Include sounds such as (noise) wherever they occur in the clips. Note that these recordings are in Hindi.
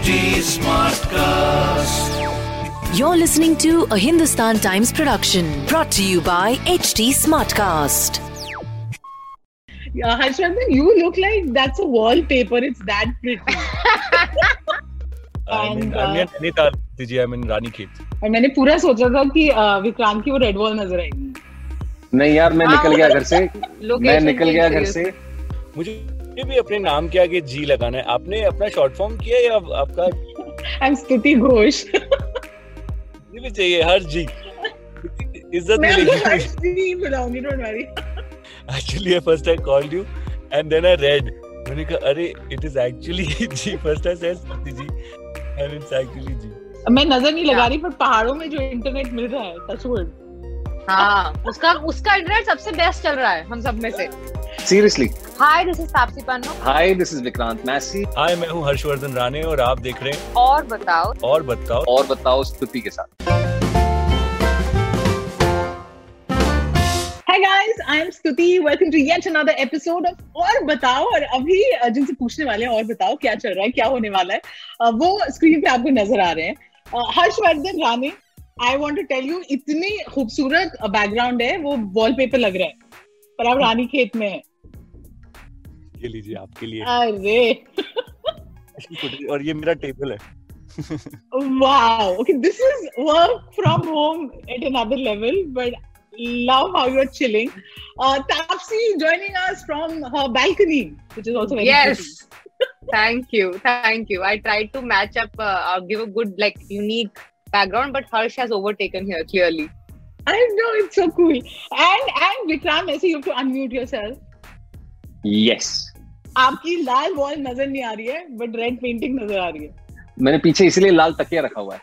HT Smartcast. You're listening to a Hindustan Times production brought to you by HT Smartcast. Yeah, Harshvardhan, you look like that's a wallpaper. It's that pretty. I mean, And, I'm uh, I'm in Ranikhet. और मैंने पूरा सोचा था कि अ, विक्रांत की वो रेड वॉल नज़र आएगी नहीं यार मैं हाँ, निकल गया घर से मैं निकल गया घर से मुझे ये भी अपने नाम के आगे जी लगाना है। आपने अपना शॉर्ट फॉर्म किया या आपका? आई एम स्तुति घोष ये भी चाहिए हर जी। इज़्ज़त मिलेगी। आपको Harsh ji बुलाऊँगी don't worry actually I first I called you and then I read मैंने कहा अरे it is actually ji. First I said Stuti ji and it's actually ji. मैं नज़र नहीं लगा रही पर पहाड़ों में जो इंटरनेट मिल रहा है टचवुड हाँ उसका उसका इंटरनेट सबसे बेस्ट चल रहा है हम सब में से। Seriously hi this is Taapsee Pannu hi this is Vikrant Massey hi मैं हूँ हर्षवर्धन राणे और आप देख रहे हैं और बताओ। और बताओ। और बताओ स्तुति के साथ। Hi guys, I am Stuti. Welcome to yet another episode of और बताओ। और अभी जिनसे पूछने वाले हैं और बताओ क्या चल रहा है क्या होने वाला है वो स्क्रीन पे आपको नज़र आ रहे हैं। Harshvardhan Rane I want to tell you इतनी खूबसूरत बैकग्राउंड है वो वॉलपेपर लग रहा है। पर आप रानी खेत में हैं। ये लीजिए आपके लिए अरे और ये मेरा टेबल है wow okay this is work from home at another level but love how you're chilling uh tapsi joining us from her balcony which is also very yes pretty. thank you thank you i tried to match up uh, uh, give a good like unique background but harsh has overtaken here clearly i know it's so cool. And and vikram ऐसे you have to unmute yourself. Yes आपकी लाल वॉल नज़र नहीं आ रही है बट रेड पेंटिंग नज़र आ रही है. मैंने पीछे इसलिए लाल तकिया रखा हुआ है।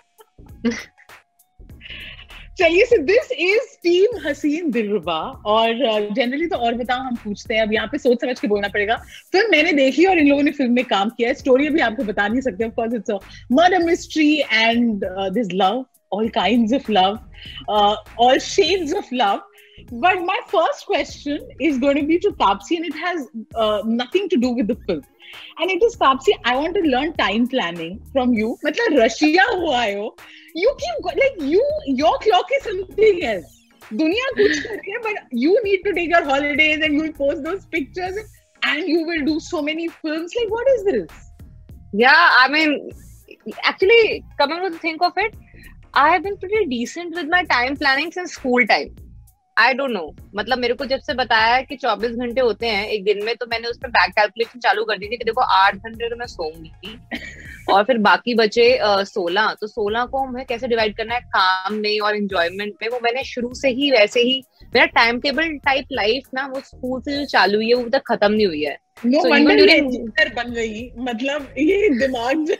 चलिए so this is team Haseen Dilruba और जनरली तो और बताओ हम पूछते हैं अब यहाँ पे सोच समझ के बोलना पड़ेगा। फ़िल्म मैंने देखी और इन लोगों ने फ़िल्म में काम किया है। स्टोरी भी आपको बता नहीं सकते of course it's murder mystery and this love all kinds of love, uh, all shades of love. But my first question is going to be to Tapsi, and it has uh, nothing to do with the film. And it is Tapsi, I want to learn time planning from you. Matlab, Russia hua ho. You keep like you, your clock is something else. Dunya kuch kar but you need to take your holidays and you'll post those pictures and you will do so many films. Like, what is this? Yeah, I mean, actually, coming to think of it, i have been pretty decent with my time planning since school time. I don't know मतलब मेरे को जब से बताया कि 24 घंटे होते हैं एक दिन में तो मैंने उसमें बैक कैलकुलेशन चालू कर दी थी कि देखो आठ घंटे तो मैं सोऊँगी (laughs) और फिर बाकी बचे सोलह। तो सोलह को हमें कैसे डिवाइड करना है? काम में और एंजॉयमेंट में। वो मैंने शुरू से ही वैसे ही मेरा टाइम टेबल टाइप लाइफ ना वो स्कूल से जो चालू हुई है वो तक खत्म नहीं हुई है। नो So बन गई। मतलब ये दिमाग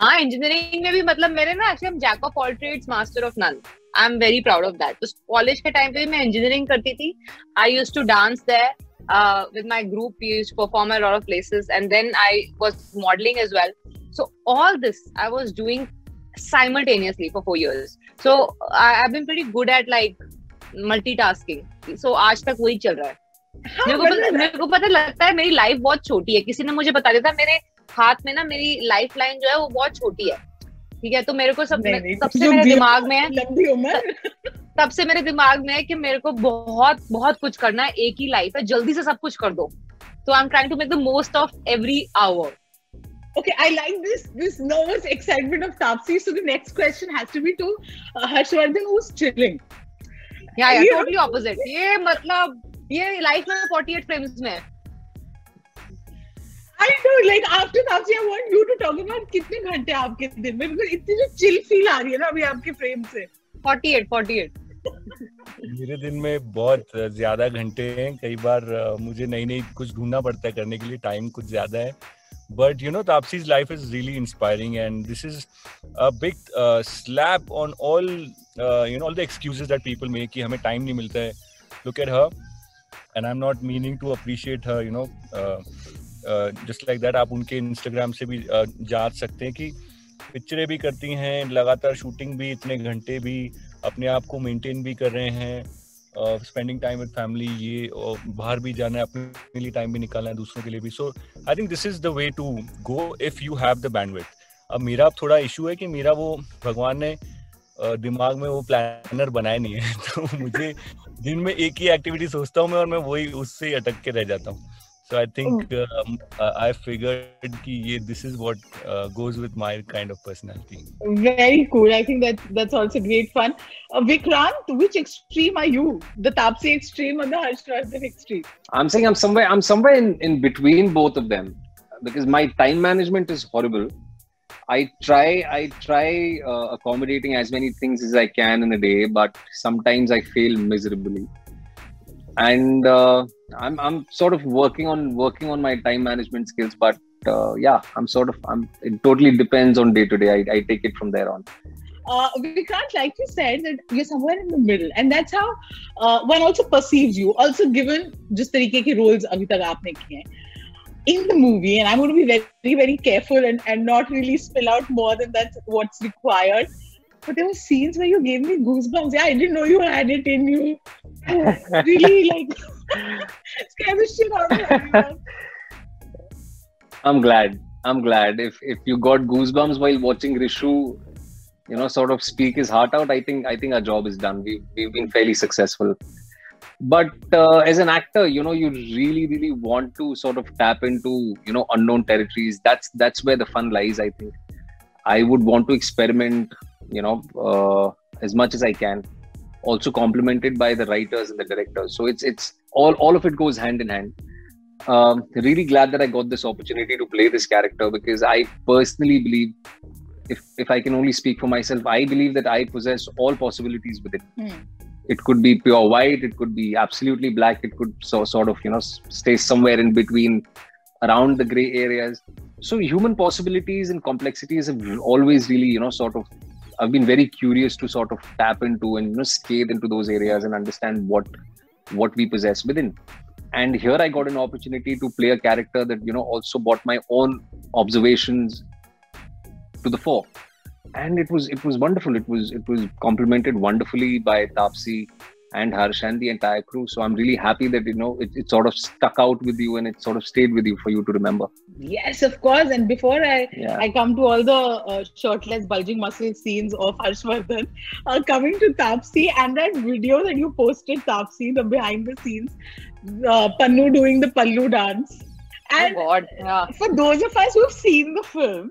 हाँ इंजीनियरिंग में भी मतलब मेरे ना एक्चुअली हम jack of all trades master of none I am very proud of that तो कॉलेज के टाइम पे भी मैं इंजीनियरिंग करती थी I use to dance there with my group we used to perform at a lot of places and then i was modeling as well so all this i was doing simultaneously for four years so I, i've been pretty good at like multitasking so आज तक वही चल रहा है हाँ, मेरे को पता मेरे को पता लगता है मेरी लाइफ बहुत छोटी है किसी ने मुझे बता दिया था मेरे हाथ में ना मेरी लाइफ लाइन जो है वो बहुत छोटी है। ठीक है तो मेरे को सब नहीं, नहीं, तब से मेरे दिमाग में है तब (laughs) से मेरे दिमाग में है कि मेरे को बहुत बहुत कुछ करना है एक ही लाइफ है जल्दी से सब कुछ कर दो। तो I am trying to make the most of every hour Okay, I like this this nervous excitement of Tapsi. So the next question has to be to uh, Harshvardhan, who's chilling. या या ये- टोटली ऑपोजिट ये मतलब ये लाइफ में 48 फ्रेम्स में है। I know, like after Tapsi, I want you to talk about कितने घंटे आपके दिन में because इतनी जो chill feel आ रही है ना अभी आपके फ्रेम से. 48 48 मेरे दिन में बहुत ज़्यादा घंटे हैं। कई बार मुझे नई नई कुछ ढूंढना पड़ता है करने के लिए टाइम कुछ ज़्यादा है। But you know Taapsee's life is really inspiring and this is a big slap on all you know all the excuses that people make कि हमें टाइम नहीं मिलता है। Look at her and I am not meaning to appreciate her you know just like that आप उनके इंस्टाग्राम से भी uh, जाँच सकते हैं कि पिक्चरें भी करती हैं लगातार शूटिंग भी इतने घंटे भी अपने आप को मेंटेन भी कर रहे हैं स्पेंडिंग टाइम विद फैमिली ये और बाहर भी जाना है अपने लिए टाइम भी निकालना है दूसरों के लिए भी। So I think this is the way to go if you have the bandwidth अब मेरा थोड़ा इशू है कि मेरा वो भगवान ने दिमाग में वो प्लानर बनाया नहीं है (laughs) तो मुझे दिन में एक ही एक्टिविटी सोचता हूँ मैं और मैं वही उससे अटक के रह जाता हूँ। So i think um, i figured ki ye, this is what uh, goes with my kind of personality. Very cool. I think that that's also great fun. Uh, vikrant which extreme are you? The tapsi extreme or the harshvardhan extreme? I'm saying i'm somewhere i'm somewhere in, in between both of them because my time management is horrible. I try I try uh, accommodating as many things as I can in a day, but sometimes I fail miserably And uh, I'm I'm sort of working on working on my time management skills, but uh, yeah, I'm sort of I'm. It totally depends on day to day. I I take it from there on. Uh, can't, like you said, that you're somewhere in the middle, and that's how uh, one also perceives you. Also, given just तरीके के roles अभी तक आपने किए in the movie, and I'm going to be very, very careful and, and not really spill out more than that's what's required. But there were scenes where you gave me goosebumps. Yeah, I didn't know you had it in you. (laughs) really like (laughs) scare the shit out of me. I'm glad. I'm glad. If if you got goosebumps while watching Rishu, you know, sort of speak his heart out, I think I think our job is done. We've we've been fairly successful but uh, as an actor you know you really really want to sort of tap into you know unknown territories that's that's where the fun lies i think i would want to experiment you know uh, as much as i can also complemented by the writers and the directors. So it's it's all all of it goes hand in hand. Um, really glad that i got this opportunity to play this character because i personally believe if if i can only speak for myself i believe that i possess all possibilities within. Mm it could be pure white it could be absolutely black it could so sort of you know stay somewhere in between around the gray areas. So human possibilities and complexities have always really you know sort of i've been very curious to sort of tap into and you know skate into those areas and understand what what we possess within and here i got an opportunity to play a character that you know also brought my own observations to the fore and it was it was wonderful. It was it was complemented wonderfully by Tapsi and Harsh and the entire crew. So I'm really happy that you know it, it sort of stuck out with you and it sort of stayed with you for you to remember. Yes, of course. And before I yeah. I come to all the uh, shirtless, bulging muscle scenes of Harshvardhan, uh, coming to Tapsi and that video that you posted, Tapsi, the behind the scenes, uh, Pannu doing the Pallu dance. Oh and oh God, yeah. For those of us who've seen the film,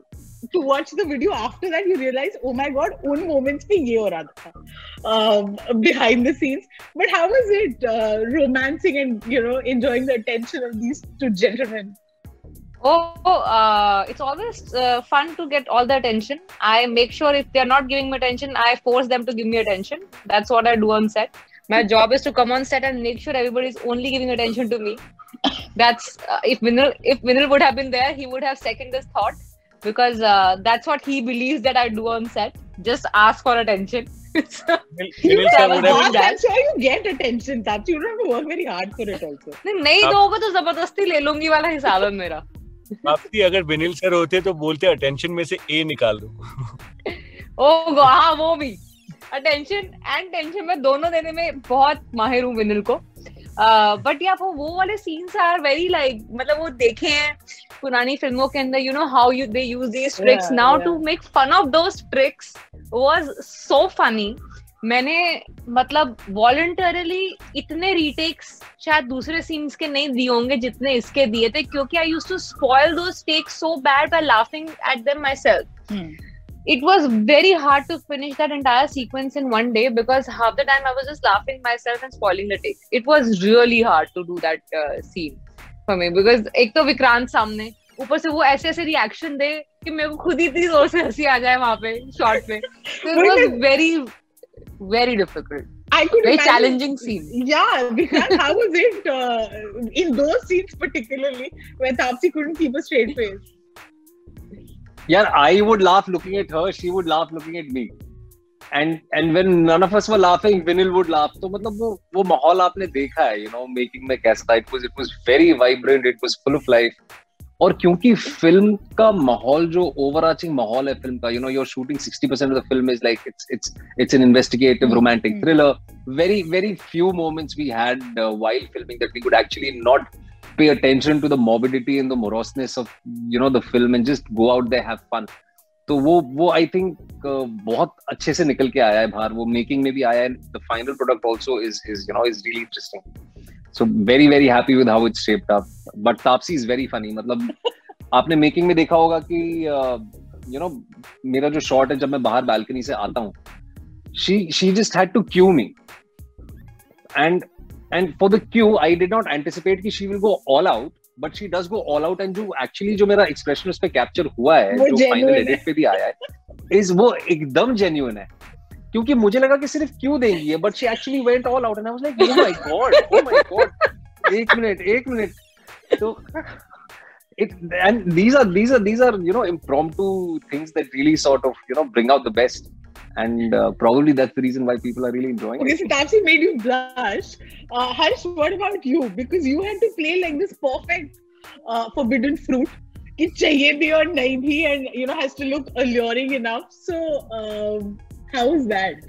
to watch the video after that you realize oh my god उन moments पे ये हो रहा था um, behind the scenes but how was it uh, romancing and you know enjoying the attention of these two gentlemen Oh, uh, it's always uh, fun to get all the attention. I make sure if they're not giving me attention, I force them to give me attention. That's what I do on set. My job is to come on set and make sure everybody is only giving attention to me. That's uh, if Vinil if Vinil would have been there, he would have second this thought because uh, that's what he believes that I do on set. Just ask for attention. so, you I'm sure you get attention. That you don't have to work very hard for it also. नहीं नहीं दोगे तो ज़बरदस्ती ले लूँगी वाला हिसाब है मेरा आपकी अगर विनिल सर होते तो बोलते अटेंशन में से ए निकाल दो ओ हाँ वो भी अटेंशन एंड टेंशन में दोनों देने में बहुत माहिर हूँ विनिल को बट या वो वो वाले सीन्स आर वेरी लाइक मतलब वो देखे हैं पुरानी फ़िल्मों के अंदर you know how you they use these tricks now to make fun of those tricks was so funny मैंने मतलब वॉलंटरली इतने रीटेक्स शायद दूसरे सीन्स के नहीं दिए होंगे जितने इसके दिए थे क्योंकि I use to spoil those takes so bad by laughing at them myself it was very hard to finish that entire sequence in one day because half the time I was just laughing myself and spoiling the take. It was really hard to do that uh, scene. for me because एक तो विक्रांत सामने ऊपर से वो ऐसे ऐसे रिएक्शन दे कि मेरे को खुद ही इतनी जोर से हंसी आ जाए वहां पे शॉर्ट पे so it was very very difficult I could very imagine, challenging scene. Yeah, because how was it uh, in those scenes particularly when Tapsi couldn't keep a straight face? Yeah, I would laugh looking at her. She would laugh looking at me. And and when none of us were laughing Vinil would laugh तो मतलब वो वो माहौल आपने देखा है यू नो मेकिंग में कैसा था it was it was very vibrant it was full of life और क्योंकि फिल्म का माहौल जो ओवरआर्चिंग माहौल है फिल्म का you know your shooting 60% of the film is like it's it's it's an investigative romantic thriller very very few moments we had uh, while filming that we could actually not pay attention to the morbidity and the moroseness of you know the film and just go out there have fun. तो वो वो आई थिंक uh, बहुत अच्छे से निकल के आया है बाहर। वो मेकिंग में भी आया है। The final product also is is you know is really interesting so very very happy with how it's shaped up but Taapsee is very funny मतलब (laughs) आपने मेकिंग में देखा होगा कि you uh, know you know, मेरा जो शॉट है जब मैं बाहर बालकनी से आता हूँ she she just had to cue me. And and for the cue i did not anticipate कि she will go all out but she does go all out and जो actually जो मेरा expression उस पे capture हुआ है जो final edit पे भी आया है is वो एकदम genuine है क्योंकि मुझे लगा कि सिर्फ़ क्यों देंगी है but she actually went all out and I was like oh my god oh my god एक मिनट एक मिनट तो it and these are these are these are you know impromptu things that really sort of you know bring out the best and uh, probably that's the reason why people are really enjoying Okay, it. so Tapsi made you blush. Uh, Harsh, what about you? Because you had to play like this perfect uh, forbidden fruit. कि चाहिए भी और नहीं भी and you know has to look alluring enough. So um, how is that?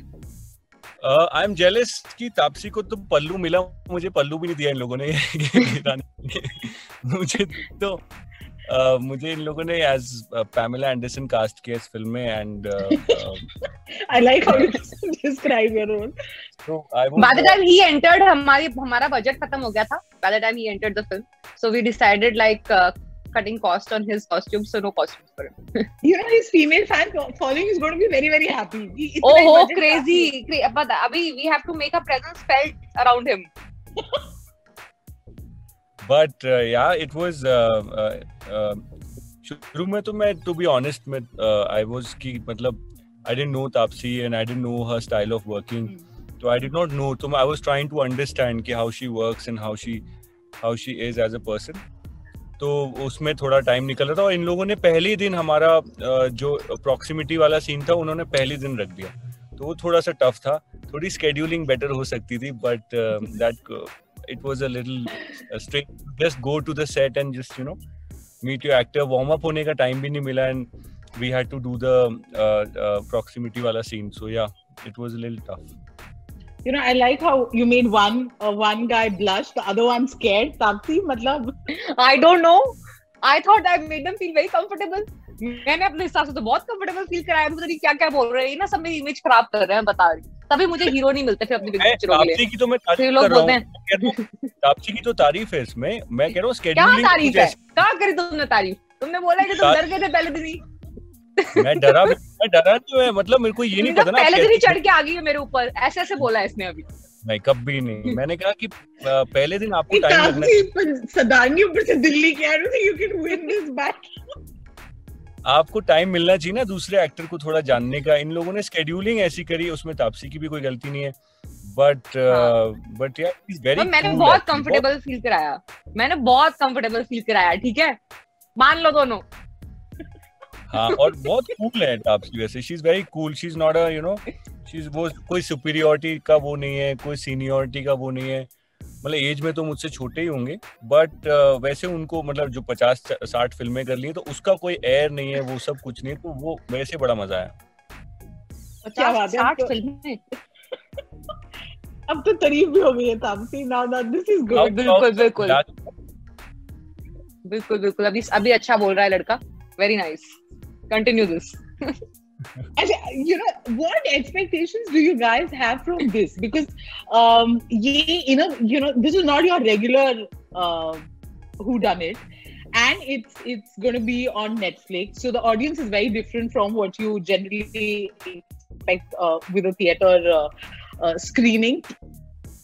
I am jealous कि तापसी को तो पल्लू मिला मुझे पल्लू भी नहीं दिया इन लोगों ने (laughs) गिराने के लिए। (laughs) मुझे तो uh, मुझे इन लोगों ने एज पैमेला एंडरसन कास्ट किया इस फ़िल्म में and I like how you describe your role. so I was By the time he entered, हमारी हमारा बजट खत्म हो गया था. By the time he entered the film, so we decided like uh, cutting cost on his costumes, so no costumes for him. You know his female fan following is going to be very very happy. He- Oh, oh crazy! Cra- but अभी we have to make a presence felt around him. But uh, it it was uh, uh, uh, शुरू में तो मैं टू बी ऑनेस्ट में आई वाज कि मतलब I didn't know Taapsee and I didn't know her style of working तो आई डिड नॉट नो तो I was trying to understand कि how she works and how she how she is as a person तो उसमें थोड़ा टाइम निकल रहा था और इन लोगों ने पहले ही दिन हमारा uh, जो प्रॉक्सिमिटी वाला सीन था उन्होंने पहले दिन रख दिया। तो वो थोड़ा सा टफ था। थोड़ी स्केड्यूलिंग बेटर हो सकती थी but that it was a little uh, straight just go to the set and just you know meet your actor warm up होने का time भी नहीं मिला and we had to do the uh, uh, proximity वाला scene so yeah it was a little tough You know, I like how you made one uh, one guy blush, the other one scared. Tapsi, मतलब I don't know. I thought I made them feel very comfortable. मैंने अपने हिसाब से तो बहुत कंफर्टेबल फील कराया मुझे क्या क्या बोल रहे हैं ना सब मेरी इमेज खराब कर रहे हैं बता रही तभी मुझे हीरो नहीं मिलते फिर अपनी मैं पिक्चरों के लिए। की तो मैं तारीफ़ लोग बोलते हैं। रहा हूँ, तापसी की तो तारीफ़ है इसमें। मैं कह रहा हूँ (laughs) क्या तारीफ़ है? कहाँ करी तुमने तारीफ़? तुमने बोला कि तुम डर गए थे पहले दिन ही। मैं डरा मैं डरा नहीं हुआ मतलब मेरे को ये नहीं पता ना पहले दिन ही चढ़ के आ गई है मेरे ऊपर। ऐसे ऐसे बोला है इसने अभी। नहीं कभी नहीं। मैंने कहा कि पहले दिन आपको टाइम लगना सदारनी ऊपर से दिल्ली के don't think you can win this battle. आपको टाइम मिलना चाहिए ना दूसरे एक्टर को थोड़ा जानने का। इन लोगों ने स्केड्यूलिंग ऐसी करी उसमें तापसी की भी कोई गलती नहीं है। बट। बट यार इज़ वेरी मैंने बहुत कंफर्टेबल फील कराया। मैंने बहुत कंफर्टेबल फील कराया ठीक है? मान लो दोनों। हाँ और बहुत कूल है तापसी वैसे। She is very cool she is not a you know she is वो कोई सुपीरियोरिटी का वो नहीं है कोई सीनियोरिटी का वो नहीं है। मतलब एज में तो मुझसे छोटे ही होंगे बट वैसे उनको मतलब जो पचास साठ फ़िल्में कर ली तो उसका कोई एयर नहीं है वो सब कुछ नहीं तो वो वैसे बड़ा मज़ा आया। क्या बात है, साठ तो- फ़िल्में? (laughs) अब तो तारीफ़ भी हो गई है Taapsee now that this is good. अब- बिल्कुल, बिल्कुल। बिल्कुल बिल्कुल। अभी अभी अच्छा बोल रहा है लड़का। Very nice continue this (laughs) you know, what expectations do you guys have from this? Because um, ye, you know, you know, this is not your regular uh, who done it, and it's it's going to be on Netflix, so the audience is very different from what you generally expect uh, with a theater uh, uh, screening.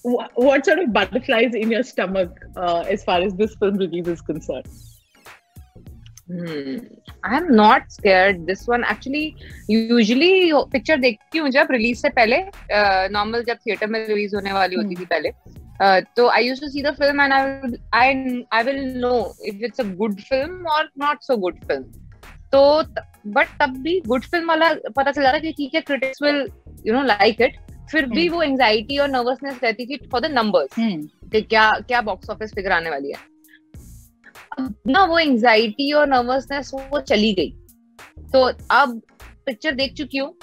Wh- What sort of butterflies in your stomach uh, as far as this film release is concerned? I am not scared this one actually usually picture देखती हूँ जब रिलीज़ से पहले नॉर्मल जब थिएटर में रिलीज़ होने वाली होती थी पहले uh, तो I use to see the film and I I I will know if it's a good film और नॉट सो गुड फ़िल्म तो बट तब भी गुड फ़िल्म वाला पता चल जाता कि ठीक है critics will you know like it फिर भी वो एंजाइटी और नर्वसनेस रहती थी फॉर द नंबर्स कि क्या क्या बॉक्स ऑफ़िस फिगर आने वाली है। ना वो एंजाइटी और नर्वसनेस वो चली गई तो अब पिक्चर देख चुकी हूँ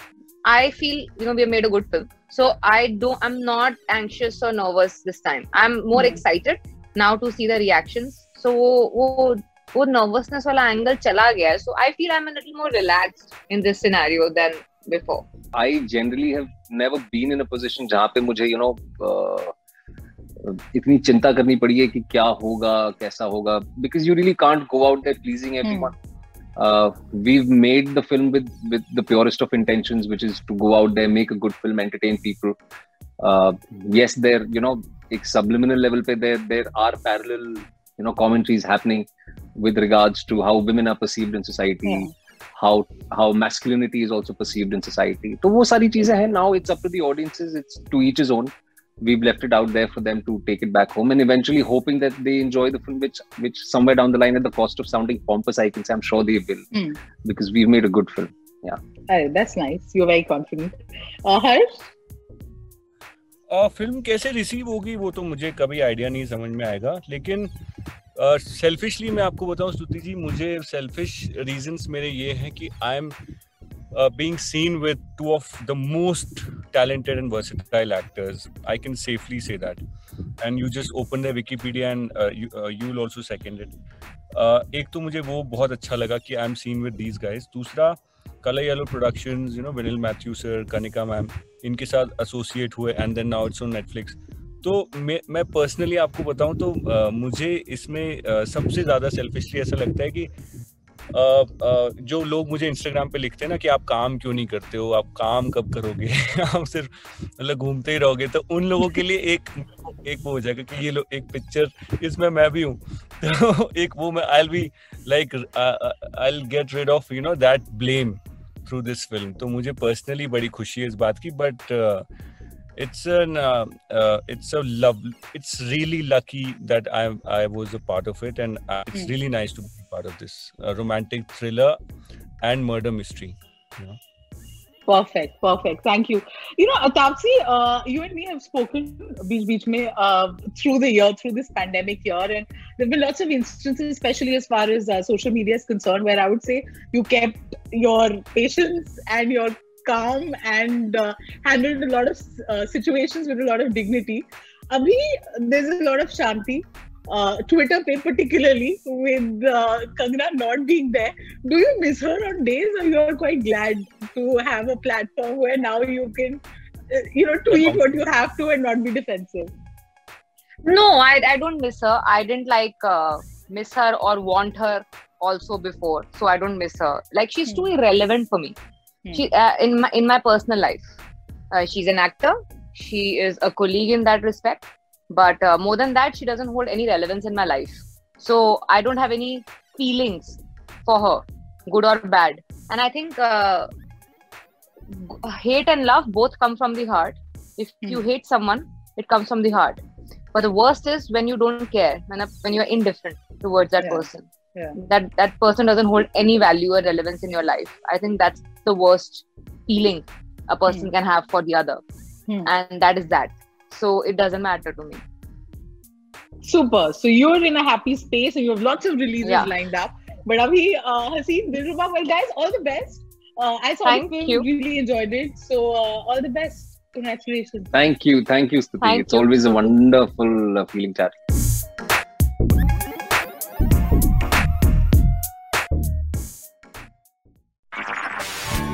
I feel you know we made a good film so i don't i'm not anxious or nervous this time i'm more mm. excited now to see the reactions so wo, वो nervousness वाला angle चला गया so i feel i'm a little more relaxed in this scenario than before i generally have never been in a position जहाँ पे मुझे you know uh, इतनी चिंता करनी पड़ी है कि क्या होगा कैसा होगा because you really can't go out there pleasing everyone uh, we've made the film with with the purest of intentions, which is to go out there, make a good film, entertain people. Uh, yes, there you know, एक subliminal level pe there there are parallel you know commentaries happening with regards to how women are perceived in society. Yeah. How how masculinity is also perceived in society. तो वो सारी चीज़ें हैं. Now it's up to the audiences. It's to each his own we've left it out there for them to take it back home and eventually hoping that they enjoy the film which which somewhere down the line at the cost of sounding pompous i can say i'm sure they will mm. because we've made a good film yeah oh, that's nice you're very confident uh, Harsh? Film कैसे रिसीव होगी वो तो मुझे कभी आइडिया नहीं समझ में आएगा लेकिन सेल्फिशली uh, मैं आपको बताऊं स्तुति जी मुझे सेल्फिश रीजंस मेरे ये हैं कि I am uh, being seen with two of the most talented and versatile actors. I can safely say that. And you just open the Wikipedia and uh, you, uh, you will also second it. Uh, एक तो मुझे वो बहुत अच्छा लगा कि I am seen with these guys दूसरा Colour Yellow Productions you know Vinil Mathew sir Kanika ma'am इनके साथ एसोसिएट हुए and then now it's on Netflix तो मैं मैं पर्सनली आपको बताऊँ तो uh, मुझे इसमें uh, सबसे ज़्यादा सेल्फिशली ऐसा लगता है कि जो लोग मुझे इंस्टाग्राम पे लिखते हैं ना कि आप काम क्यों नहीं करते हो? आप काम कब करोगे? (laughs) आप सिर्फ़ मतलब घूमते ही रहोगे। तो उन लोगों के लिए एक एक वो हो जाएगा कि ये लो, एक पिक्चर इसमें मैं भी हूँ। (laughs) तो एक वो मैं I be like I get rid of you know that blame through this film तो मुझे पर्सनली बड़ी खुशी है इस बात की but it's an uh, uh, it's a love it's really lucky that i i was a part of it and uh, it's mm. really nice to be part of this uh, romantic thriller and murder mystery you know? Perfect, perfect. Thank you. You know, Atapsi, uh, you and me have spoken beach beach mein, uh, through the year, through this pandemic year, and there have been lots of instances, especially as far as uh, social media is concerned, where I would say you kept your patience and your calm and uh, handled a lot of uh, situations with a lot of dignity. Abhi, there's a lot of shanti. Uh, Twitter pay particularly with uh, Kangana not being there. Do you miss her on days, or you are quite glad to have a platform where now you can, uh, you know, tweet what you have to and not be defensive? No, I, I don't miss her. I didn't like uh, miss her or want her also before, so I don't miss her. Like she's hmm. too irrelevant for me. Hmm. She uh, in my in my personal life, uh, she's an actor. She is a colleague in that respect, but uh, more than that, she doesn't hold any relevance in my life. So I don't have any feelings for her, good or bad. And I think uh, hate and love both come from the heart. If hmm. you hate someone, it comes from the heart. But the worst is when you don't care, when when you're indifferent towards that yeah. person yeah. that that person doesn't hold any value or relevance in your life i think that's the worst feeling a person mm. can have for the other mm. and that is that so it doesn't matter to me super so you're in a happy space and you have lots of releases yeah. lined up but abhi uh, Haseen Dilruba well guys all the best uh, I saw Thank the film, you. really enjoyed it. So uh, all the best. Congratulations. Thank you. Thank you, Stuti. Thank it's you. always a wonderful uh, feeling chat.